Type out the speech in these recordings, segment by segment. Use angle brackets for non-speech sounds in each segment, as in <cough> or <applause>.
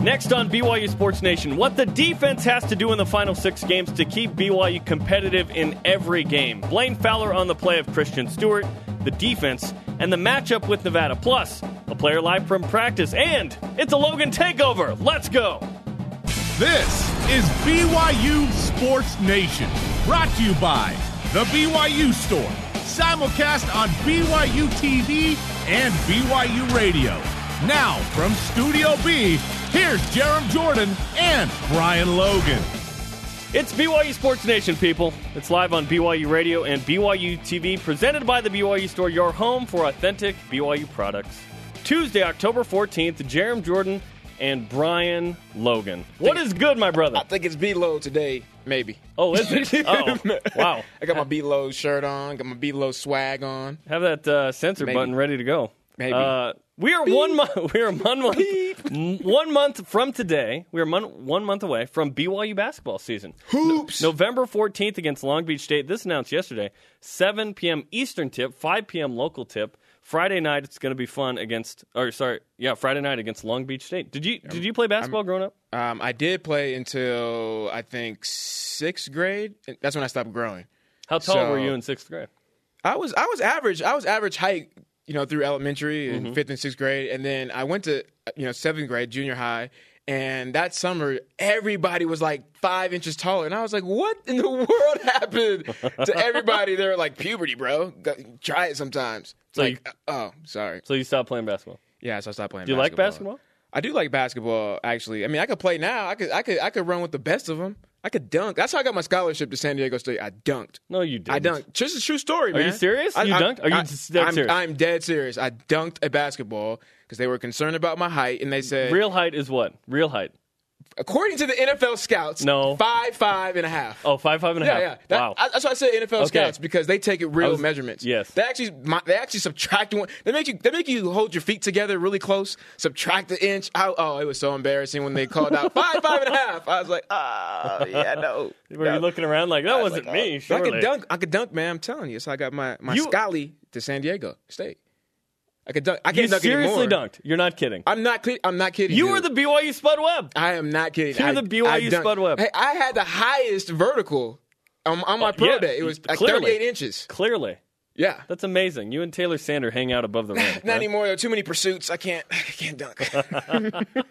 Next on BYU Sports Nation, what the defense has to do in the final six games to keep BYU competitive in every game. Blaine Fowler on the play of Christian Stewart, the defense, and the matchup with Nevada. Plus, a player live from practice, and it's a Logan takeover. Let's go. This is BYU Sports Nation, brought to you by The BYU Store, simulcast on BYU TV and BYU Radio. Now, from Studio B, here's Jarom Jordan and Brian Logan. It's BYU Sports Nation, people. It's live on BYU Radio and BYU TV, presented by the BYU Store, your home for authentic BYU products. Tuesday, October 14th, Jarom Jordan and Brian Logan. What is good, my brother? I think it's B-Low today, maybe. Oh, is it? <laughs> Oh, wow. I got my B-Low shirt on, got my B-Low swag on. Have that uh, censor Maybe. button ready to go. Maybe. Uh, <laughs> we are one month. We are one month. One month from today. We are mon- one month away from BYU basketball season. Hoops. November 14th against Long Beach State. This announced yesterday. 7 p.m. Eastern tip, 5 p.m. local tip. Friday night it's going to be fun against or sorry, yeah, Friday night against Long Beach State. Did you did you play basketball growing up? Um, I did play until I think sixth grade. That's when I stopped growing. How tall So- were you in 6th grade? I was I was average. I was average height, you know, through elementary and Mm-hmm. fifth and sixth grade, and then I went to you know seventh grade, junior high. And that summer, everybody was like five inches taller, and I was like, "What in the <laughs> world happened to everybody?" They're like, "Puberty, bro. Try it sometimes." It's So like, oh, sorry. So you stopped playing basketball. Yeah, so I stopped playing. Do you like basketball? I do like basketball. Actually, I mean, I could play now. I could, I could, I could run with the best of them. I could dunk. That's how I got my scholarship to San Diego State. I dunked. No, you didn't. I dunked. Just a true story, man. Are you serious? I, You I- dunked? Are you I- dead I'm, serious? I'm dead serious. I dunked a basketball because they were concerned about my height, and they said, Real height is what? Real height. According to the NFL scouts, No. five, five and a half. Oh, five, five and a Yeah, half. yeah. That- wow. I- that's why I said NFL Okay. scouts because they take it real was- measurements. yes. they actually my, they actually subtract one. They make you they make you hold your feet together really close. Subtract the inch. I, oh, it was so embarrassing when they called out five, five and a half. I was like, ah, yeah, <laughs> no. Were no. you looking around like that was wasn't like, me? oh. Surely. I could dunk. I could dunk, man. I'm telling you. So I got my my You- Scally to San Diego State. I could dunk. I can't dunk You seriously anymore. dunked. You're not kidding. I'm not. I'm not kidding. you were the BYU Spud Webb. I am not kidding. You're I, the BYU Spud Webb. Hey, I had the highest vertical on, on my Oh, pro yeah, day. It was like clearly. 38 inches. Clearly, Yeah. that's amazing. You and Taylor Sander hang out above the <laughs> rim. Not anymore. There are too many pursuits. I can't. <laughs> I can't dunk. <laughs>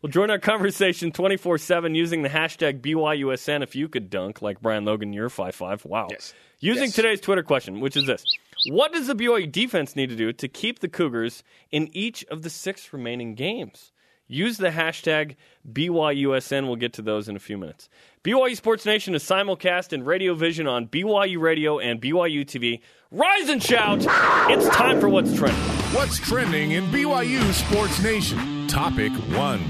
Well, join our conversation 24 7 using the hashtag BYUSN if you could dunk like Brian Logan, you're 5'5. Wow. Yes. Using Yes. today's Twitter question, which is this What does the BYU defense need to do to keep the Cougars in each of the six remaining games? Use the hashtag BYUSN. We'll get to those in a few minutes. BYU Sports Nation is simulcast in Radio Vision on BYU Radio and BYU TV. Rise and shout! It's time for What's Trending. What's trending in BYU Sports Nation? Topic one.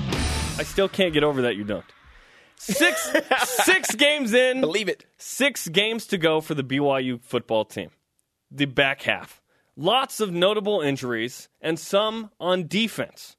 I still can't get over that you dunked. Six <laughs> six games in, Believe it. six games to go for the BYU football team. The back half. Lots of notable injuries and some on defense.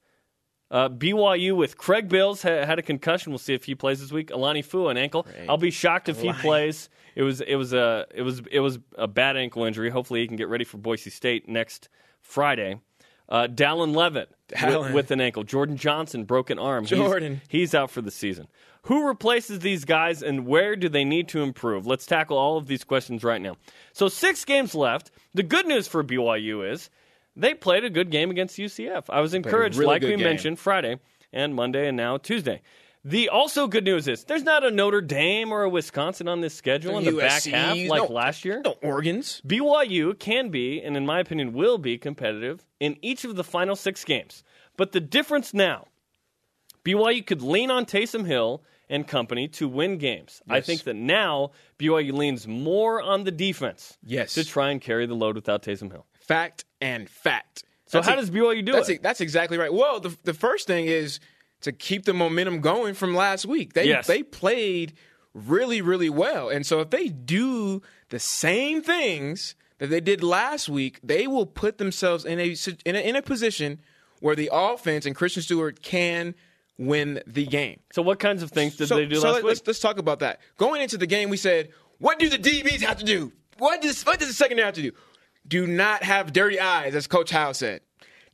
Uh, BYU with Craig Bills ha- had a concussion. We'll see if he plays this week. Alani Fu an ankle. I'll be shocked if he plays. It was it was a it was it was a bad ankle injury. Hopefully he can get ready for Boise State next Friday. Uh, Dallin Leavitt with, Dallin. with an ankle. Jordan Johnson broken arm. He's- Jordan. he's out for the season. Who replaces these guys and where do they need to improve? Let's tackle all of these questions right now. So, six games left. The good news for BYU is they played a good game against UCF. I was encouraged, really like we game. mentioned, Friday and Monday and now Tuesday. The also good news is there's not a Notre Dame or a Wisconsin on this schedule in the back half like no, last year. No organs. BYU can be, and in my opinion, will be competitive in each of the final six games. But the difference now, BYU could lean on Taysom Hill and company to win games. I think that now BYU leans more on the defense Yes. to try and carry the load without Taysom Hill. Fact and fact. So That's how a- does BYU do That's it? that's exactly right. Well, the the first thing is to keep the momentum going from last week. They Yes. they played really really well, and so if they do the same things that they did last week, they will put themselves in a in a, in a position where the offense and Christian Stewart can win the game. so what kinds of things did so, they do so last let- week? let's let's talk about that. Going into the game, we said, what do the DBs have to do? What does what does the secondary have to do? Do not have dirty eyes, as Coach Howe said.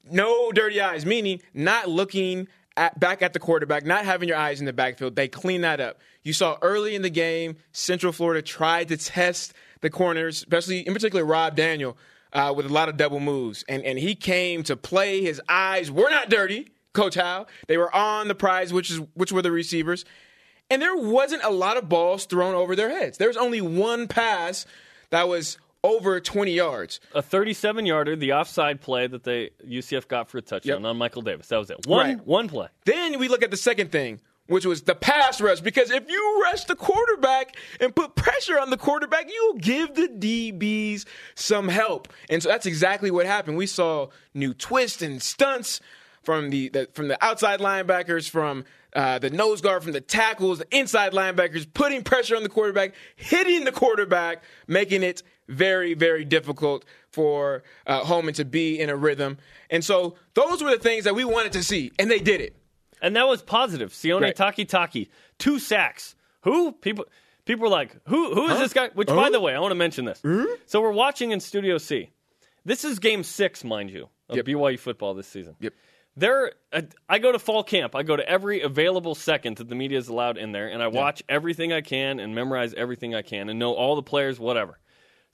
No dirty eyes, meaning not looking at, back at the quarterback, not having your eyes in the backfield. They clean that up. You saw early in the game, Central Florida tried to test the corners, especially in particular Rob Daniel, uh, with a lot of double moves, and and he came to play. His eyes were not dirty, Coach Howe. They were on the prize, which is which were the receivers, and there wasn't a lot of balls thrown over their heads. There was only one pass that was over 20 yards. A 37 yarder, the offside play that they UCF got for a touchdown Yep. on Michael Davis. That was it. One Right. one play. Then we look at the second thing, which was the pass rush. Because if you rush the quarterback and put pressure on the quarterback, you'll give the DBs some help. And so that's exactly what happened. We saw new twists and stunts from the, the from the outside linebackers, from uh, the nose guard, from the tackles, the inside linebackers, putting pressure on the quarterback, hitting the quarterback, making it very, very difficult for uh, Holman to be in a rhythm. And so those were the things that we wanted to see, and they did it. And that was positive. Sione Right. Takitaki, two sacks. Who? People people were like, who who is this guy? Which by the way, I want to mention this. So we're watching in Studio C. This is game six, mind you, of Yep. BYU football this season. Yep. There, uh, I go to fall camp. I go to every available second that the media is allowed in there, and I watch everything I can and memorize everything I can and know all the players, whatever.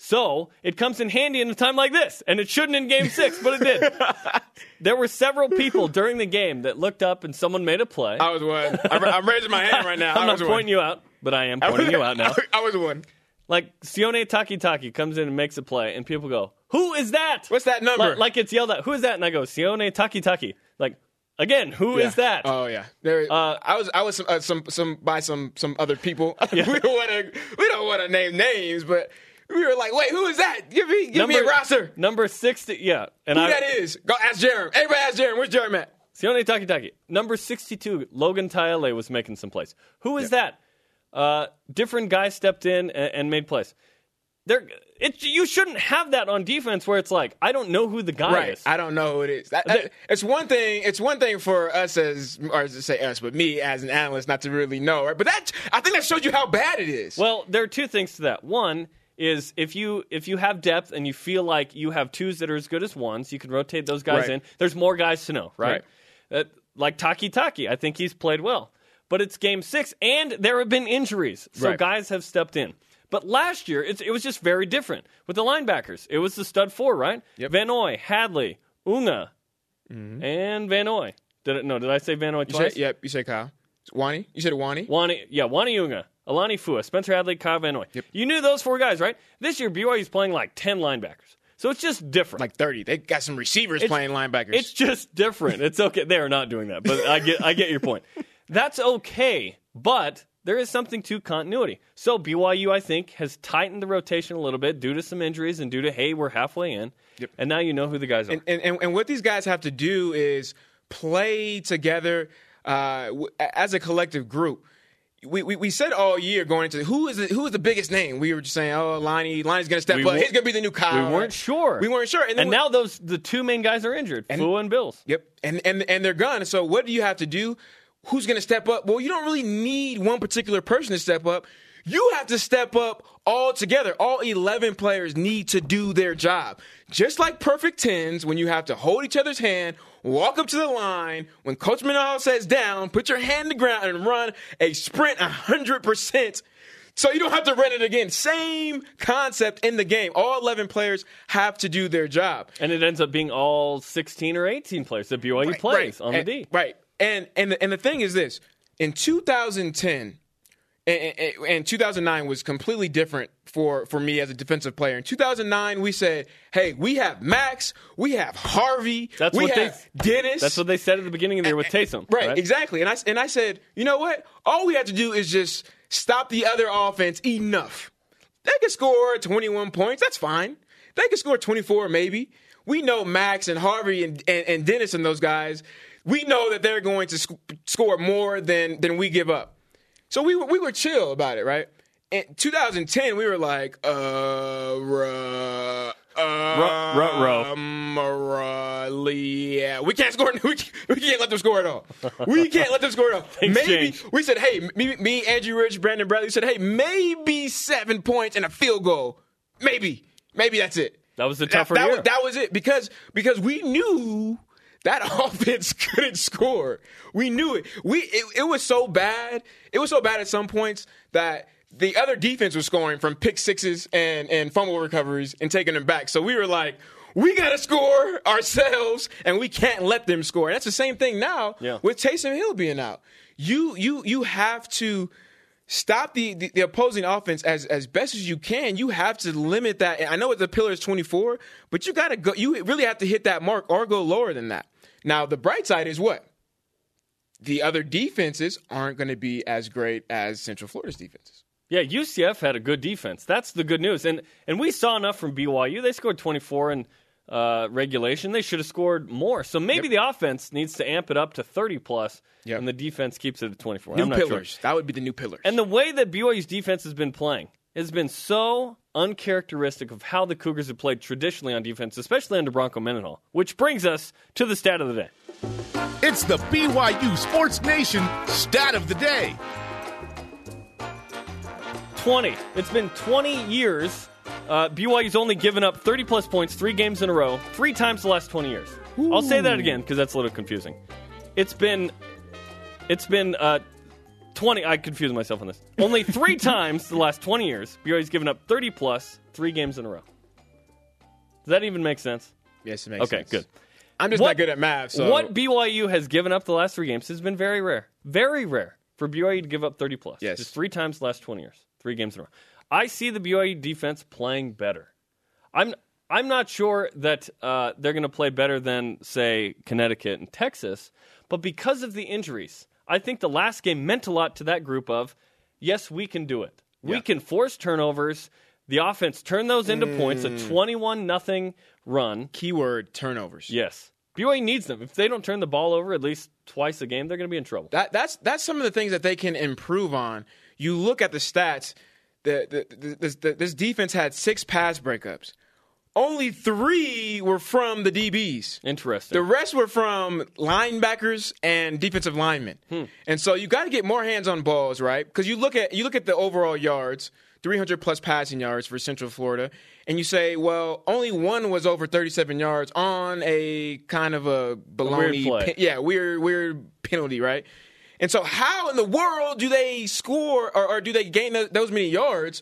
So it comes in handy in a time like this, and it shouldn't in Game Six, but it did. <laughs> there were several people during the game that looked up and someone made a play. I was one. I'm, I'm raising my hand right now. <laughs> I'm I not was pointing you out, but I am pointing you <laughs> out now. I was one. Like Sione Takitaki comes in and makes a play, and people go, "Who is that? What's that number? Like, like it's yelled out, "Who is that?" And I go, "Sione Takitaki." Like again, who is Yeah. that? Oh yeah. There, Uh, I was I was some, uh, some some by some some other people. <laughs> we don't want to we don't want to name names, but we were like, wait, who is that? Give me give me a roster. Number sixty, yeah. And Who I, that is? Go ask Jarom. Everybody ask Jarom. Where's Jarom at? Sione Takitaki. Number sixty-two, Logan Taele was making some plays. Who is that? Uh, different guy stepped in and, and made plays. There, it, you shouldn't have that on defense where it's like I don't know who the guy Right. is. I don't know who it is. That, The- it's one thing. It's one thing for us as, or to say us, but me as an analyst, not to really know. Right. But that I think that shows you how bad it is. Well, there are two things to that. One is if you if you have depth and you feel like you have twos that are as good as ones, you can rotate those guys Right. in. There's more guys to know, right? Uh, like Takitaki, I think he's played well, but it's game six, and there have been injuries, so Right. guys have stepped in. But last year, it's, it was just very different with the linebackers. It was the stud four, right? Yep. Van Noy, Hadley, Unga, mm-hmm. and Van Noy. Did it, no? Did I say Van Noy you twice? said, yep. You said Kyle. Uani. You said Uani. Uani, yeah, Uani Unga, Alani Fua, Spencer Hadley, Kyle Van Noy. Yep. You knew those four guys, right? This year, BYU's playing like 10 linebackers. So it's just different. Like thirty. They got some receivers It's- playing linebackers. It's just different. It's okay. They are not doing that, but I get, I get your point. <laughs> That's okay, but there is something to continuity. So BYU, I think, has tightened the rotation a little bit due to some injuries and due to, hey, we're halfway in. Yep. And now you know who the guys are. and, and, and, and what these guys have to do is play together uh, as a collective group. We, we, we said all year going into who is the, who is the biggest name? We were just saying, oh, Lonnie, Lonnie's going to step We up. He's going to be the new Kyle. we weren't sure. We weren't sure. and then we- now those the two main guys are injured, Fua and Bills. Yep, and and and they're gone. So what do you have to do? Who's going to step up? Well, you don't really need one particular person to step up. You have to step up all together. All 11 players need to do their job. Just like perfect tens, when you have to hold each other's hand, walk up to the line, when Coach Minal says down, put your hand to the ground and run a sprint 100%. So you don't have to run it again. Same concept in the game. All 11 players have to do their job. And it ends up being all 16 or 18 players that BYU plays on and, the D. Right. And and the, and the thing is this: in 2010 and, and, and 2009 was completely different for for me as a defensive player. In 2009, we said, "Hey, we have Max, we have Harvey, That's we what they- have Dennis." That's what they said at the beginning of the year with Taysom. Right, exactly. And I and I said, you know what? All we have to do is just stop the other offense enough. They can score 21 points. That's fine. They can score 24 maybe. We know Max and Harvey and, and, and Dennis and those guys. We know that they're going to sc- score more than than we give up. So we we were chill about it, right? In 2010, we were like, uh, ruh, uh, ruh, row. um, uh, yeah, we can't score. <laughs> We, can't- we can't let them score at all. We can't let them score at all. <laughs> maybe change. we said, hey, me, me, Andrew Rich, Brandon Bradley said, hey, maybe seven points and a field goal. Maybe, maybe that's it. That was the That, tougher that year. was, that was it because because we knew that <laughs> offense couldn't score. We knew it. We it, it was so bad. It was so bad at some points that the other defense was scoring from pick sixes and and fumble recoveries and taking them back. So we were like, we got to score ourselves, and we can't let them score. And that's the same thing now Yeah. with Taysom Hill being out. You you you have to stop the, the, the opposing offense as as best as you can. You have to limit that. And I know the pillar is 24, but you got to go. You really have to hit that mark or go lower than that. Now the bright side is what the other defenses aren't going to be as great as Central Florida's defenses. Yeah, UCF had a good defense. That's the good news. And and we saw enough from BYU. They scored 24 in uh, regulation. They should have scored more. So maybe the offense needs to amp it up to 30 plus, Yep. and the defense keeps it at 24. New I'm not sure. pillars. That would be the new pillars. And the way that BYU's defense has been playing has been so uncharacteristic of how the Cougars have played traditionally on defense, especially under Bronco Mendenhall. Which brings us to the stat of the day. It's the BYU Sports Nation stat of the day. 20. It's been 20 years. Uh, BYU's only given up 30 plus points three games in a row, three times the last 20 years. I'll say that again because that's a little confusing. It's been, it's been uh, 20. I confused myself on this. Only three <laughs> times the last 20 years, BYU's given up 30 plus three games in a row. Does that even make sense? yes, it makes Okay, sense. Okay, good. I'm just What- not good at math. So What BYU has given up the last three games has been very rare. Very rare for BYU to give up 30 plus. Yes. Just three times the last 20 years. Three games in a row. I see the BYU defense playing better. I'm I'm not sure that uh, they're going to play better than say Connecticut and Texas, but because of the injuries, I think the last game meant a lot to that group of yes, we can do it. We Yeah. can force turnovers. The offense turn those into points. A Mm. 21 nothing run. keyword turnovers. Yes. BYU needs them. If they don't turn the ball over at least twice a game, they're going to be in trouble. That that's that's some of the things that they can improve on. You look at the stats. The, the, the, this, the, this defense had six pass breakups. Only three were from the DBs. Interesting. The rest were from linebackers and defensive linemen. Hmm. And so you got to get more hands on balls, right? Because you look at you look at the overall yards, 300 plus passing yards for Central Florida, and you say, well, only one was over 37 yards on a kind of a baloney, play. pen- yeah, weird weird penalty, right? And so how in the world do they score or, or do they gain th- those many yards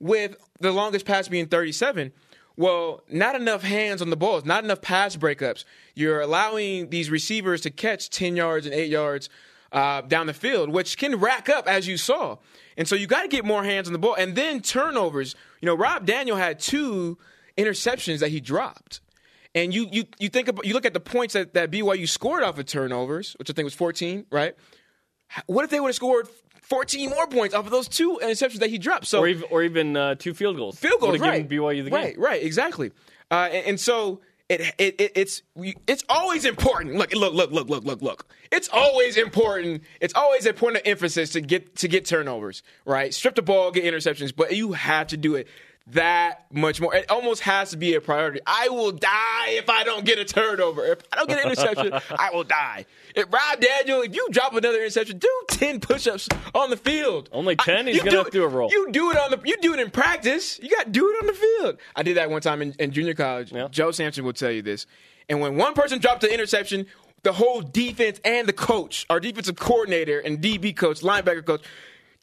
with the longest pass being 37? Well, not enough hands on the balls, not enough pass breakups. You're allowing these receivers to catch 10 yards and 8 yards uh, down the field, which can rack up, as you saw. And so you got to get more hands on the ball. And then turnovers. You know, Rob Daniel had two interceptions that he dropped. And you you you think about you look at the points that, that BYU scored off of turnovers, which I think was 14, right? What if they would have scored 14 more points off of those two interceptions that he dropped? So or even, or even uh, two field goals. field goals, right? BYU the game. Right, right, exactly. Uh, and, and so it, it, it it's it's always important. Look, look, look, look, look, look, look. It's always important. It's always a point of emphasis to get to get turnovers, right? Strip the ball, get interceptions, but you have to do it that much more. It almost has to be a priority. I will die if I don't get a turnover. If I don't get an interception, <laughs> I will die. If Rob Daniel, if you drop another interception, do ten push-ups on the field. Only 10? I- He's gonna do have to do a roll. You do it on the. You do it in practice. You got to do it on the field. I did that one time in, in junior college. Yeah. Joe Sampson will tell you this. And when one person dropped the interception, the whole defense and the coach, our defensive coordinator and DB coach, linebacker coach,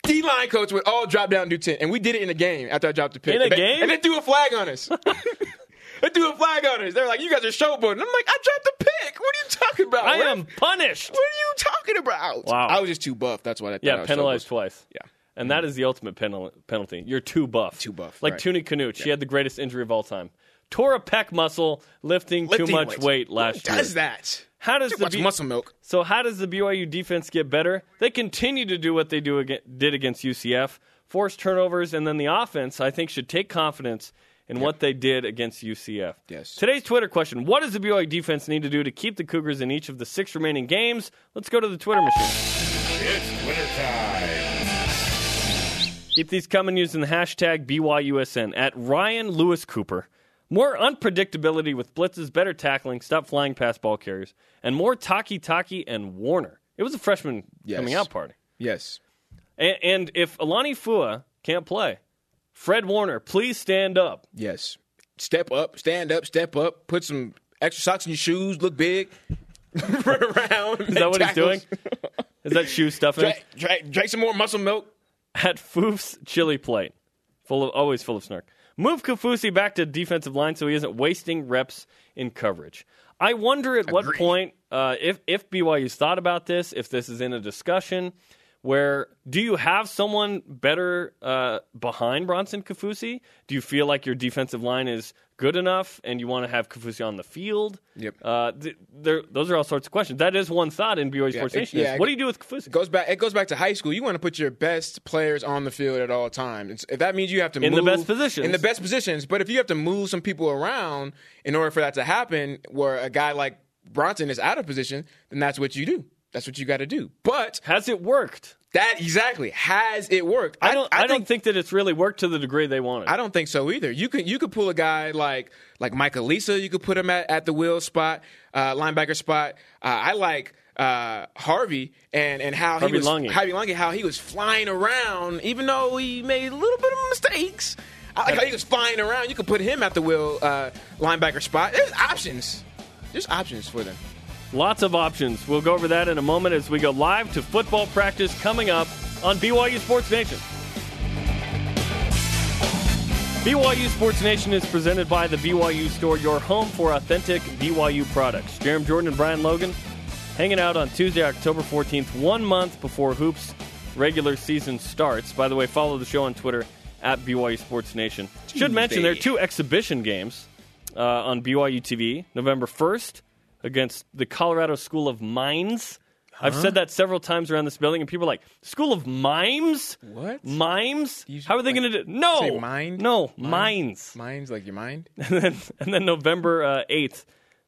D line coach would all drop down and do ten. And we did it in a game after I dropped the pick. In a and they, game? and they threw a flag on us. <laughs> they threw a flag on us. They're like, "You guys are showboating." I'm like, "I dropped the pick. What are you talking about? I What- am punished. What are you talking about?" Wow. I was just too buff. That's what I thought. I Yeah, was penalized showboating. twice. Yeah. And that is the ultimate penal- penalty. You're too buff. Too buff, Like right. Tuni Kanuch. She had the greatest injury of all time. Tore a pec muscle lifting, too much weight Who last year. does that? How does the much B- muscle milk. So how does the BYU defense get better? They continue to do what they do aga did against UCF, force turnovers, and then the offense I think should take confidence in what they did against UCF. Yes. Today's Twitter question: What does the BYU defense need to do to keep the Cougars in each of the six remaining games? Let's go to the Twitter machine. It's Twitter time. Keep these coming using the hashtag BYUSN at Ryan Lewis Cooper. More unpredictability with blitzes, better tackling, stop flying past ball carriers, and more Takitaki and Warner. It was a freshman Yes. coming out party. Yes. And, and if Alani Fua can't play, Fred Warner, please stand up. Yes. Step up, stand up, step up, put some extra socks in your shoes, look big. <laughs> run around. Is that what he's doing? Is that shoe stuffing? Drink, drink, drink some more muscle milk. At Foof's chili plate, full of always full of snark. Move Kafusi back to defensive line so he isn't wasting reps in coverage. I wonder at what point, uh, if if BYU's thought about this, if this is in a discussion, where do you have someone better uh, behind Bronson Kafusi? Do you feel like your defensive line is good enough, and you want to have Kafusi on the field? Yep. Uh, th- there, those are all sorts of questions. That is one thought in BYU Sports it- Nation. yeah, is, what do you do with Kafusi? It goes back. It goes back to high school. You want to put your best players on the field at all times. It's- If that means you have to In the move, best positions. in the best positions, but if you have to move some people around in order for that to happen, where a guy like Bronson is out of position, then that's what you do. That's what you got to do. But Has it worked? that exactly has it worked? I don't. I, think, don't think that it's really worked to the degree they wanted. I don't think so either. You could you could pull a guy like like Michael Lisa. You could put him at, at the will spot, uh, linebacker spot. Uh, I like uh, Harvey and and how Harvey he was Langi. Harvey Langi, how he was flying around, even though he made a little bit of mistakes. I like how he was flying around. You could put him at the will uh, linebacker spot. There's options. There's options for them. Lots of options. We'll go over that in a moment as we go live to football practice coming up on BYU Sports Nation. BYU Sports Nation is presented by the BYU Store, your home for authentic BYU products. Jarom Jordan and Brian Logan hanging out on Tuesday, October 14th, one month before Hoops regular season starts. By the way, follow the show on Twitter at BYU Sports Nation. Should mention there are two exhibition games uh, on BYU TV, November 1st against the Colorado School of Mines. I've said that several times around this building, and people are like, School of Mimes? What? Mimes? How are they going to do No. Say mind? No, Mind? Mines. Mine's like your mind. <laughs> And, then, and then November uh, 8th,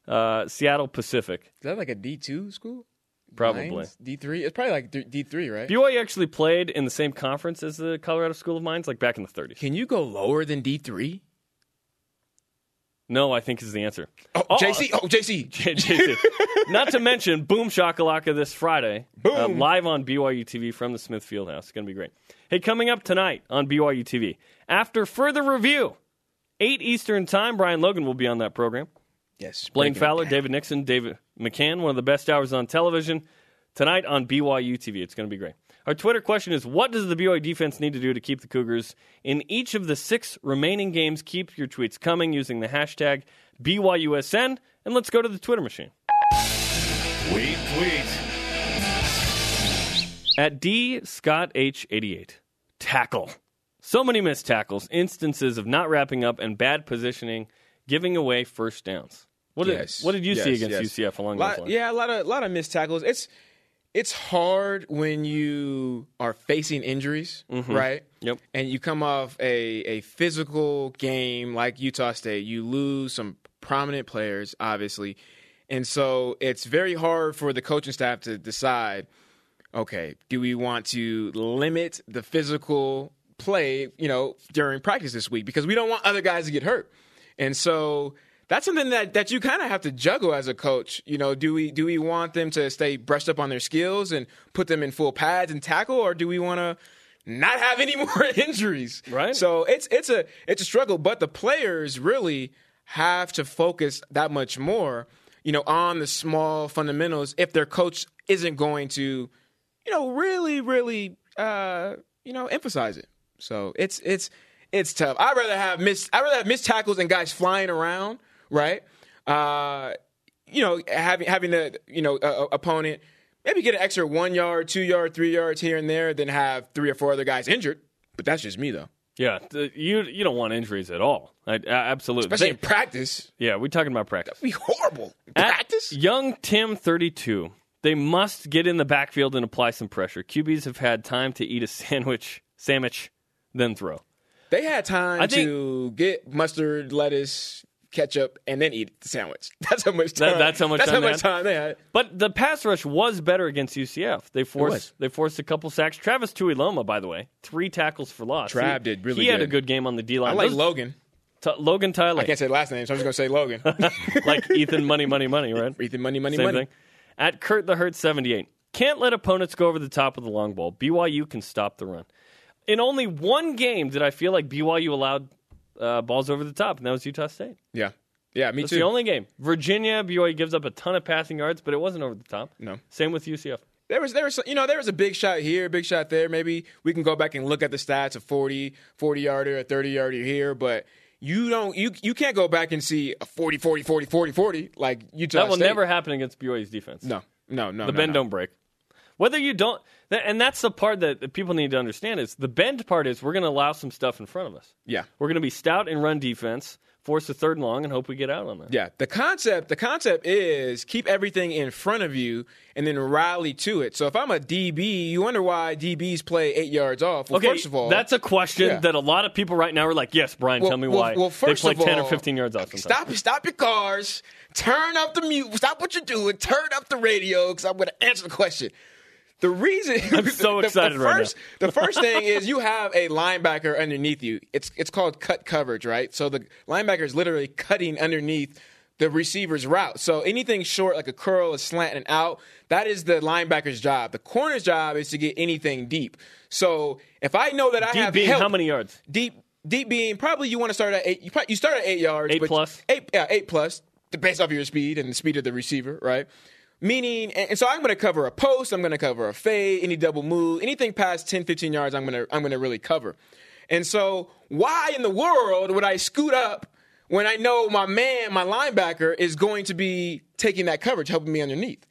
uh, Seattle Pacific. Is that like a D two school? Probably. D three. It's probably like D three, right? BYU actually played in the same conference as the Colorado School of Mines, like back in the 30s. Can you go lower than D three? No, I think is the answer. Oh, Oh, JC. Oh, JC. <laughs> JC. Not to mention Boom Shakalaka this Friday, uh, live on BYU TV from the Smith Fieldhouse. It's going to be great. Hey, coming up tonight on BYU TV, after further review, 8 Eastern Time, Brian Logan will be on that program. Yes. Blaine Fowler. David Nixon, David McCann, one of the best hours on television tonight on BYU TV. It's going to be great. Our Twitter question is What does the BYU defense need to do to keep the Cougars in each of the six remaining games? Keep your tweets coming using the hashtag BYUSN. And let's go to the Twitter machine. Tweet, tweet. At D Scott H88, tackle. So many missed tackles, instances of not wrapping up, and bad positioning, giving away first downs. What did, Yes. what did you see against yes. UCF along Lot- those lines? Yeah, a lot of lot of missed tackles. It's it's hard when you are facing injuries, right? Mm-hmm. Yep. And you come off a a physical game like Utah State. You lose some prominent players, obviously, and so it's very hard for the coaching staff to decide. Okay, do we want to limit the physical play, you know, during practice this week because we don't want other guys to get hurt. And so that's something that, that you kind of have to juggle as a coach. You know, do we do we want them to stay brushed up on their skills and put them in full pads and tackle, or do we want to not have any <laughs> more injuries? Right. So it's it's a it's a struggle, but the players really have to focus that much more, you know, on the small fundamentals if their coach isn't going to, you know, really, really, uh, you know, emphasize it. So it's it's it's tough. I'd rather have missed I'd rather have missed tackles and guys flying around, right? Uh, you know, having having a you know uh, opponent maybe get an extra one yard, two yard, three yards here and there, then have three or four other guys injured. But that's just me though. Yeah, you you don't want injuries at all. I, I- absolutely. Especially They- in practice, yeah, we're talking about practice. it'd be horrible. In At practice. Young Tim, 32. They must get in the backfield and apply some pressure. QBs have had time to eat a <laughs> sandwich, sandwich, then throw. They had time think- to get mustard, lettuce, ketchup, and then eat the sandwich. <laughs> That's how much That- time. that's how much That's time how they much had? time they had. But the pass rush was better against UCF. They forced they forced a couple sacks. Travis Tuiloma, by the way, three tackles for loss. Trav He- did really He had a good. good game on the D line. I like Those- Logan. T- Logan Tyler, I can't say last name, so I'm just gonna say Logan. <laughs> <laughs> like Ethan Money Money Money, right? Ethan Money Money Same Money. thing. At Kurt the Hurt 78. Can't let opponents go over the top of the long ball. BYU can stop the run. In only one game did I feel like BYU allowed uh, balls over the top, and that was Utah State. Yeah, Yeah, me That's too. the only game. Virginia, BYU gives up a ton of passing yards, but it wasn't over the top. No. Same with UCF. There was there was you know there was a big shot here, big shot there. Maybe we can go back and look at the stats of 40 40 yarder, a 30 yarder here, but you don't you you can't go back and see a 40 40 40 40 40 like Utah State. That will State. never happen against BYU's defense. No. No, no. The no, bend no. don't break. Whether you don't, and that's the part that people need to understand is the bend part is we're going to allow some stuff in front of us. Yeah. We're going to be stout and run defense, force a third and long, and hope we get out on that. Yeah, the concept the concept is keep everything in front of you and then rally to it. So if I'm a DB, you wonder why DBs play eight yards off. Well, Okay, first of all, that's a question Yeah. that a lot of people right now are like, "Yes, Brian, Well- tell me well- why well, they play ten or fifteen yards off." Sometimes. Stop stop your cars. Turn up the mute. Stop what you're doing. Turn up the radio because I'm going to answer the question. The reason I'm <laughs> so the- the excited right first, The first thing is you have a linebacker underneath you. It's it's called cut coverage, right? So the linebacker is literally cutting underneath the receiver's route. So anything short, like a curl, a slant, and out, that is the linebacker's job. The corner's job is to get anything deep. So if I know that I Deep have being help, how many yards? deep deep being probably you want to start at eight. You, probably, you start at eight yards, Eight plus? eight yeah eight plus based off of your speed and the speed of the receiver, right? Meaning, and so I'm going to cover a post, I'm going to cover a fade, any double move, anything past 10, 15 yards, I'm going to I'm going to really cover. And so, why in the world would I scoot up when I know my man, my linebacker, is going to be taking that coverage, helping me underneath?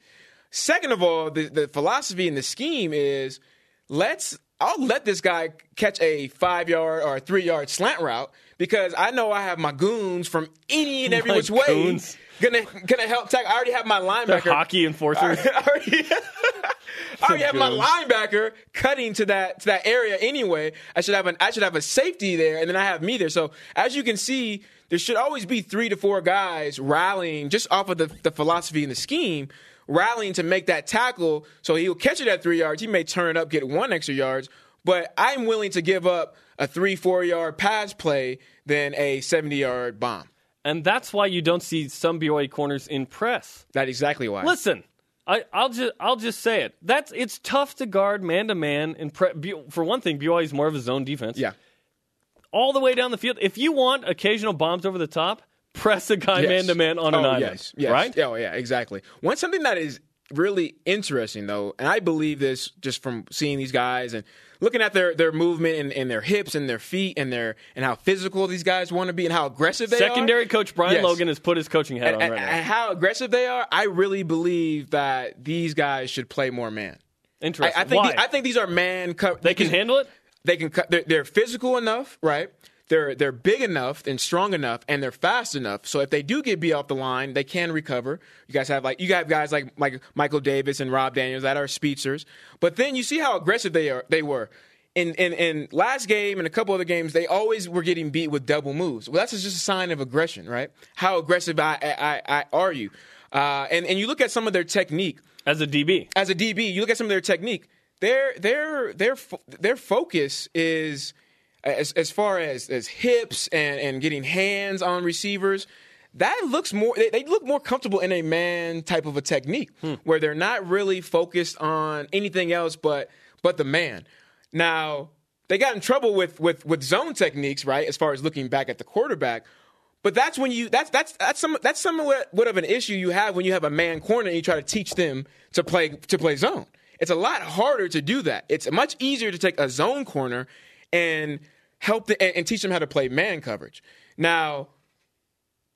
Second of all, the, the philosophy and the scheme is let's I'll let this guy catch a five yard or a three yard slant route because I know I have my goons from any and every My which way goons. gonna gonna help tackle. I already have my They're linebacker. hockey enforcers. <laughs> I already, <laughs> I already have my linebacker cutting to that to that area anyway. I should have an I should have a safety there, and then I have me there. So as you can see, there should always be three to four guys rallying just off of the, the philosophy and the scheme, rallying to make that tackle. So he'll catch it at three yards. He may turn it up, get one extra yards, but I'm willing to give up a three four yard pass play than a seventy yard bomb. and that's why you don't see some BYU corners in press. That's exactly why. Listen, I, I'll just I'll just say it. That's it's tough to guard man to man and pre- for one thing, BYU is more of a zone defense. yeah. all the way down the field. If you want occasional bombs over the top, press a guy man to man on an oh, island. Yes, yes. Right? Oh, yeah, exactly. One something that is really interesting though, and I believe this just from seeing these guys and looking at their, their movement and, and their hips and their feet and their and how physical these guys want to be and how aggressive they are. Secondary coach Brian Yes. Logan has put his coaching hat and, on and- right now. how aggressive they are. I really believe that these guys should play more man. Interesting. I think Why? the- I think these are man. Co- they can handle it. they can cut. They're, they're physical enough, right? They're they're big enough and strong enough, and they're fast enough. So if they do get beat off the line, they can recover. You guys have like you got guys like like Michael Davis and Rob Daniels that are speedsters. But then you see how aggressive they are. They were. In, in, in last game and a couple other games, they always were getting beat with double moves. Well, that's just a sign of aggression, right? How aggressive I, I, I, are you? Uh, and, and you look at some of their technique As a DB, as a DB, you look at some of their technique. Their their their their focus is as as far as as hips and and getting hands on receivers. That looks more. They, they look more comfortable in a man type of a technique hmm. where they're not really focused on anything else but but the man. Now they got in trouble with with with zone techniques, right? As far as looking back at the quarterback. But that's when you that's that's that's some that's somewhat what of an issue you have when you have a man corner and you try to teach them to play to play zone. It's a lot harder to do that. It's much easier to take a zone corner and help the, and, and teach them how to play man coverage. Now,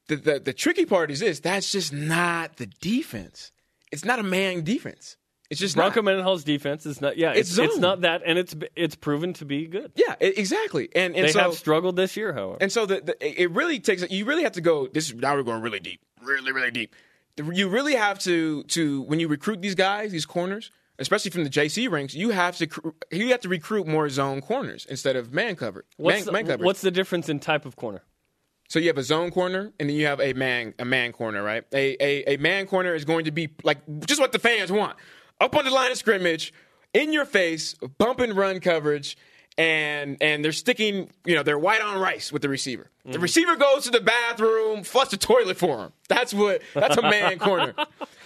the, the the tricky part is this: that's just not the defense. It's not a man defense. It's just not. Bronco Mendenhall's defense is not. Yeah, It's it's, it's not that, and it's it's proven to be good. Yeah, e- exactly. And and They so have struggled this year, however. And so the, the, it really takes you really have to go. This is now we're going really deep, really really deep. You really have to to when you recruit these guys, these corners, especially from the JC ranks, you have to you have to recruit more zone corners instead of man cover. what's, man, the, man coverage. what's the difference in type of corner? So you have a zone corner, and then you have a man a man corner, right? A, a a man corner is going to be like just what the fans want, up on the line of scrimmage, in your face, bump and run coverage, and and they're sticking, you know, they're white on rice with the receiver. The mm-hmm. receiver goes to the bathroom, flush the toilet for him. That's what that's a man corner. <laughs>